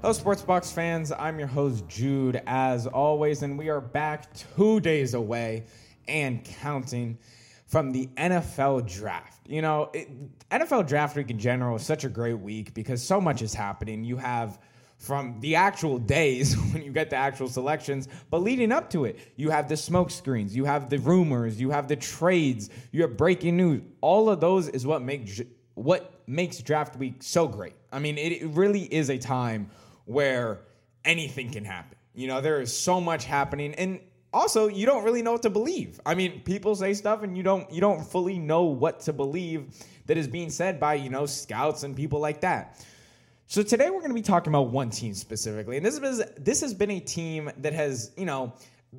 Hello, Sports Box fans. I'm your host, Jude, as always, and we are back two days away and counting from the NFL draft. You know, it, NFL draft week in general is such a great week because so much is happening. You have from the actual days when you get the actual selections, but leading up to it, you have the smoke screens, you have the rumors, you have the trades, you have breaking news. All of those is what makes what makes draft week so great. I mean, it, it really is a time where anything can happen. You know, there is so much happening and also you don't really know what to believe. I mean, people say stuff and you don't you don't fully know what to believe that is being said by, you know, scouts and people like that. So today we're going to be talking about one team specifically. And this is this has been a team that has, you know,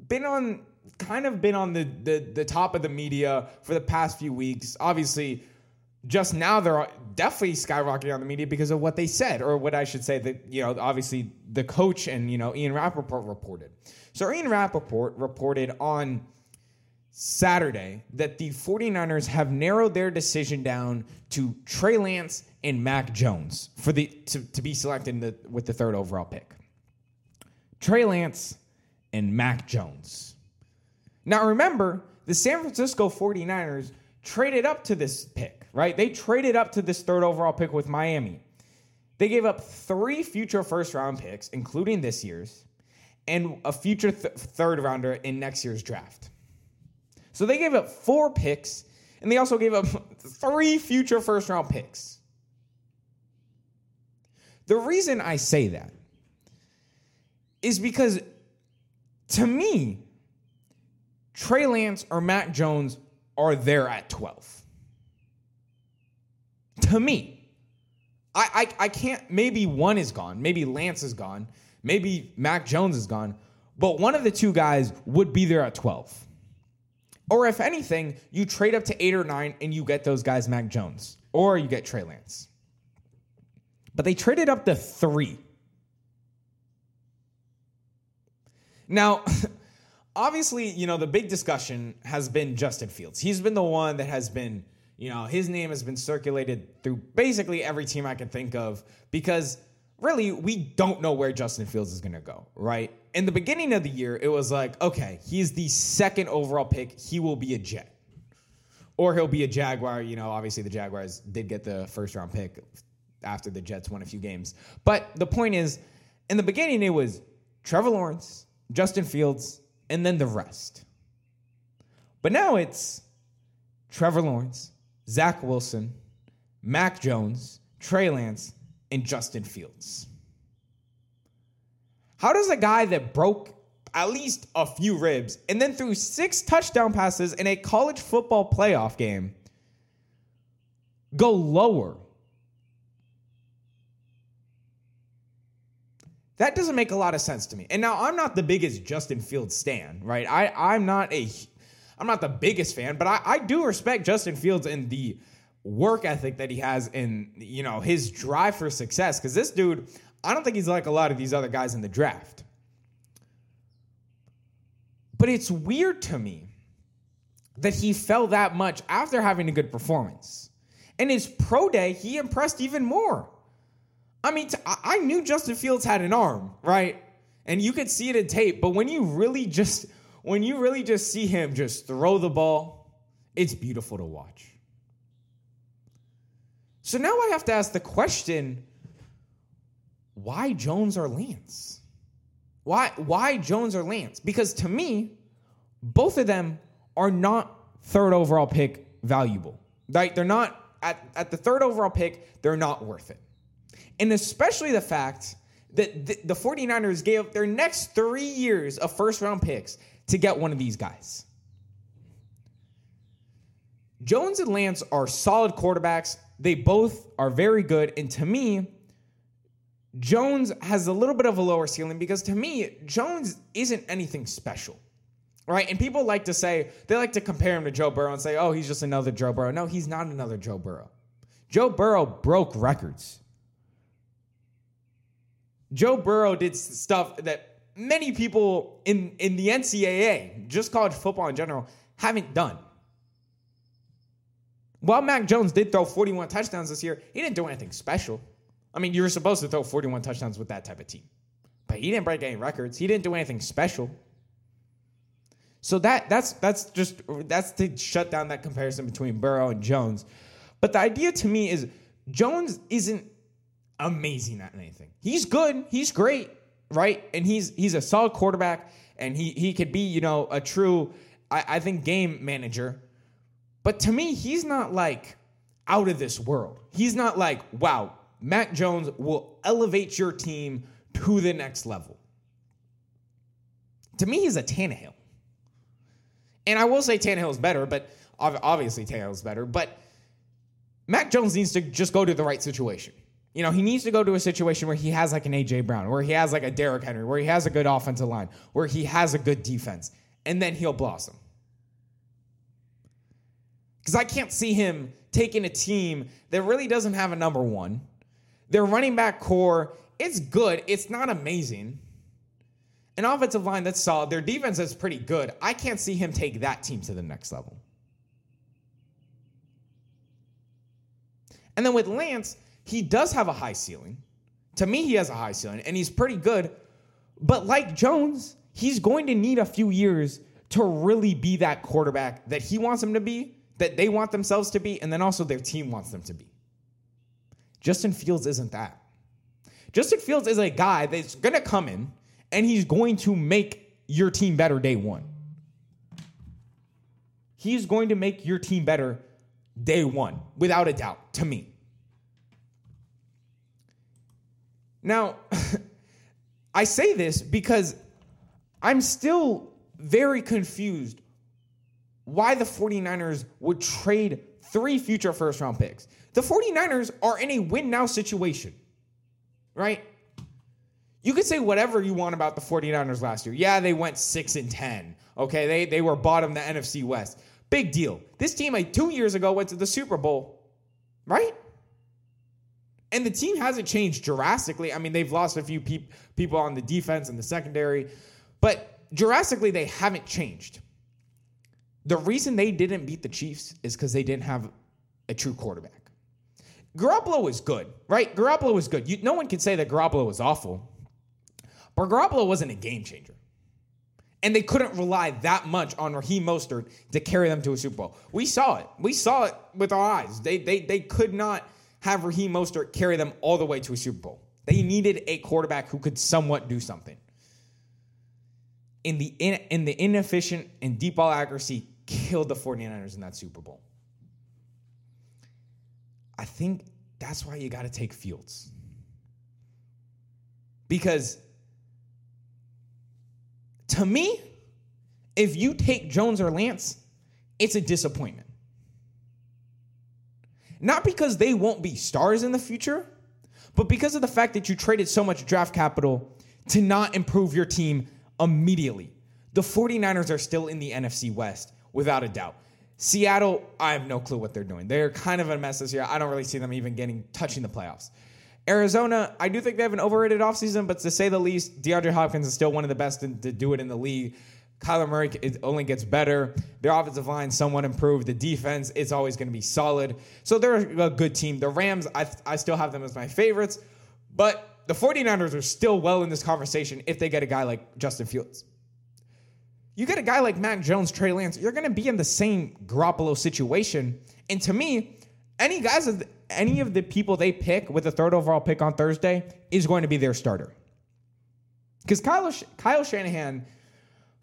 been on kind of been on the the, the top of the media for the past few weeks. Obviously, just now they're definitely skyrocketing on the media because of what they said, or what I should say that, you know, obviously the coach and, you know, Ian Rapoport reported. So Ian Rapoport reported on Saturday that the 49ers have narrowed their decision down to Trey Lance and Mac Jones for the to, to be selected the, with the third overall pick. Trey Lance and Mac Jones. Now remember, the San Francisco 49ers traded up to this pick, right? They traded up to this third overall pick with Miami. They gave up three future first round picks, including this year's, and a future th- third rounder in next year's draft. So they gave up four picks, and they also gave up three future first round picks. The reason I say that is because to me, Trey Lance or Mac Jones are there at 12. To me, I, I, I can't, maybe one is gone, maybe Lance is gone, maybe Mac Jones is gone, but one of the two guys would be there at 12. Or if anything, you trade up to eight or nine and you get those guys, Mac Jones, or you get Trey Lance. But they traded up to three. Now, obviously, you know, the big discussion has been Justin Fields. He's been the one that has been, you know, his name has been circulated through basically every team I can think of because really we don't know where Justin Fields is going to go, right? In the beginning of the year, it was like, okay, he's the second overall pick. He will be a Jet. Or he'll be a Jaguar. You know, obviously the Jaguars did get the first round pick after the Jets won a few games. But the point is, in the beginning, it was Trevor Lawrence, Justin Fields, and then the rest. But now it's Trevor Lawrence, Zach Wilson, Mac Jones, Trey Lance, and Justin Fields. How does a guy that broke at least a few ribs and then threw six touchdown passes in a college football playoff game go lower? That doesn't make a lot of sense to me. And now I'm not the biggest Justin Fields stan, right? I, I'm not a I'm not the biggest fan, but I, I do respect Justin Fields and the work ethic that he has and you know his drive for success. Because this dude, I don't think he's like a lot of these other guys in the draft. But it's weird to me that he fell that much after having a good performance. In his pro day, he impressed even more. I mean, I knew Justin Fields had an arm, right? And you could see it in tape, but when you really just when you really just see him just throw the ball, it's beautiful to watch. So now I have to ask the question, why Jones or Lance? Why why Jones or Lance? Because to me, both of them are not third overall pick valuable. Right? They're not at, at the third overall pick, they're not worth it. And especially the fact that the, the 49ers gave up their next three years of first round picks to get one of these guys. Jones and Lance are solid quarterbacks. They both are very good. And to me, Jones has a little bit of a lower ceiling because to me, Jones isn't anything special. Right? And people like to say, they like to compare him to Joe Burrow and say, oh, he's just another Joe Burrow. No, he's not another Joe Burrow. Joe Burrow broke records. Joe Burrow did stuff that many people in, in the NCAA, just college football in general, haven't done. While Mac Jones did throw 41 touchdowns this year, he didn't do anything special. I mean, you were supposed to throw 41 touchdowns with that type of team. But he didn't break any records. He didn't do anything special. So that that's that's just that's to shut down that comparison between Burrow and Jones. But the idea to me is Jones isn't amazing at anything. He's good, he's great, right? And he's he's a solid quarterback, and he he could be, you know, a true, I, I think, game manager. But to me, he's not like out of this world. He's not like, wow, Mac Jones will elevate your team to the next level. To me, he's a Tannehill. And I will say Tannehill is better, but obviously Tannehill is better. But Mac Jones needs to just go to the right situation. You know, he needs to go to a situation where he has like an AJ Brown, where he has like a Derrick Henry, where he has a good offensive line, where he has a good defense, and then he'll blossom. Because I can't see him taking a team that really doesn't have a number one. Their running back corps, it's good. It's not amazing an offensive line that's solid. Their defense is pretty good. I can't see him take that team to the next level. And then with Lance, he does have a high ceiling. To me, he has a high ceiling and he's pretty good. But like Jones, he's going to need a few years to really be that quarterback that he wants him to be, that they want themselves to be, and then also their team wants them to be. Justin Fields isn't that. Justin Fields is a guy that's going to come in and he's going to make your team better day one. He's going to make your team better day one, without a doubt, to me. Now, I say this because I'm still very confused why the 49ers would trade three future first round picks. The 49ers are in a win now situation, right? You could say whatever you want about the 49ers last year. Yeah, they went 6 and 10. Okay, they, they were bottom the NFC West. Big deal. This team, like two years ago, went to the Super Bowl, right? And the team hasn't changed drastically. I mean, they've lost a few pe- people on the defense and the secondary, but drastically, they haven't changed. The reason they didn't beat the Chiefs is because they didn't have a true quarterback. Garoppolo was good, right? Garoppolo was good. You, no one can say that Garoppolo was awful. But Garoppolo wasn't a game changer. And they couldn't rely that much on Raheem Mostert to carry them to a Super Bowl. We saw it. We saw it with our eyes. They, they, they could not have Raheem Mostert carry them all the way to a Super Bowl. They needed a quarterback who could somewhat do something. In the, in, in the inefficient and deep ball accuracy killed the 49ers in that Super Bowl. I think that's why you got to take Fields. Because to me, if you take Jones or Lance, it's a disappointment. Not because they won't be stars in the future, but because of the fact that you traded so much draft capital to not improve your team immediately. The 49ers are still in the NFC West, without a doubt. Seattle, I have no clue what they're doing. They're kind of a mess this year. I don't really see them even getting touching the playoffs. Arizona, I do think they have an overrated offseason, but to say the least, DeAndre Hopkins is still one of the best to, to do it in the league. Kyler Murray it only gets better. Their offensive line somewhat improved. The defense is always going to be solid. So they're a good team. The Rams, I, I still have them as my favorites, but the 49ers are still well in this conversation if they get a guy like Justin Fields. You get a guy like Mac Jones, Trey Lance, you're going to be in the same Garoppolo situation. And to me, any guys any of the people they pick with the third overall pick on Thursday is going to be their starter. Because Kyle, Kyle Shanahan,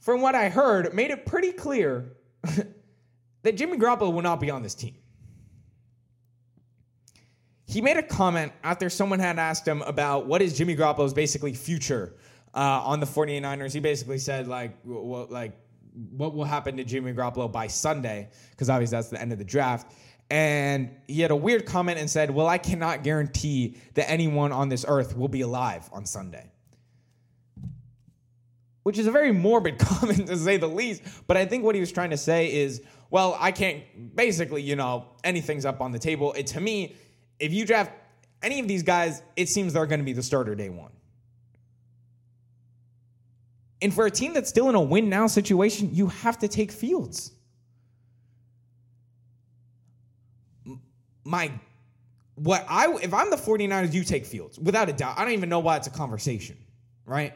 from what I heard, made it pretty clear that Jimmy Garoppolo will not be on this team. He made a comment after someone had asked him about what is Jimmy Garoppolo's basically future uh, on the 49ers. He basically said, like, like, what will happen to Jimmy Garoppolo by Sunday? Because obviously that's the end of the draft and he had a weird comment and said, Well, I cannot guarantee that anyone on this earth will be alive on Sunday. Which is a very morbid comment to say the least. But I think what he was trying to say is, Well, I can't, basically, you know, anything's up on the table. And to me, if you draft any of these guys, it seems they're going to be the starter day one. And for a team that's still in a win now situation, you have to take Fields. my what I if I'm the 49ers, you take Fields without a doubt. I don't even know why it's a conversation, right?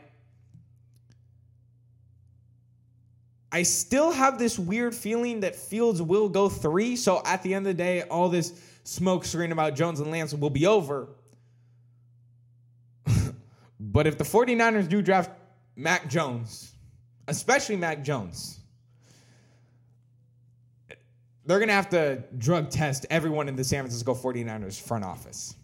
I still have this weird feeling that Fields will go three. So at the end of the day, all this smoke screen about Jones and Lance will be over. but if the 49ers do draft Mac Jones, especially Mac Jones, they're going to have to drug test everyone in the San Francisco 49ers front office.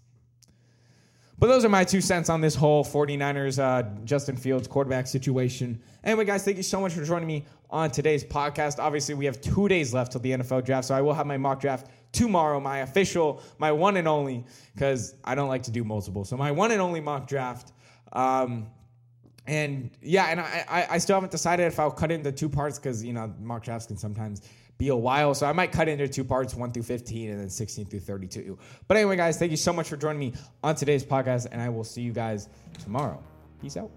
But those are my two cents on this whole 49ers uh, Justin Fields quarterback situation. Anyway, guys, thank you so much for joining me on today's podcast. Obviously, we have two days left till the NFL draft, so I will have my mock draft tomorrow, my official, my one and only, because I don't like to do multiple. So my one and only mock draft. Um, and yeah, and I, I, I still haven't decided if I'll cut it into two parts because you know mock drafts can sometimes be a while. So I might cut into two parts, one through 15 and then 16 through 32. But anyway, guys, thank you so much for joining me on today's podcast, and I will see you guys tomorrow. Peace out.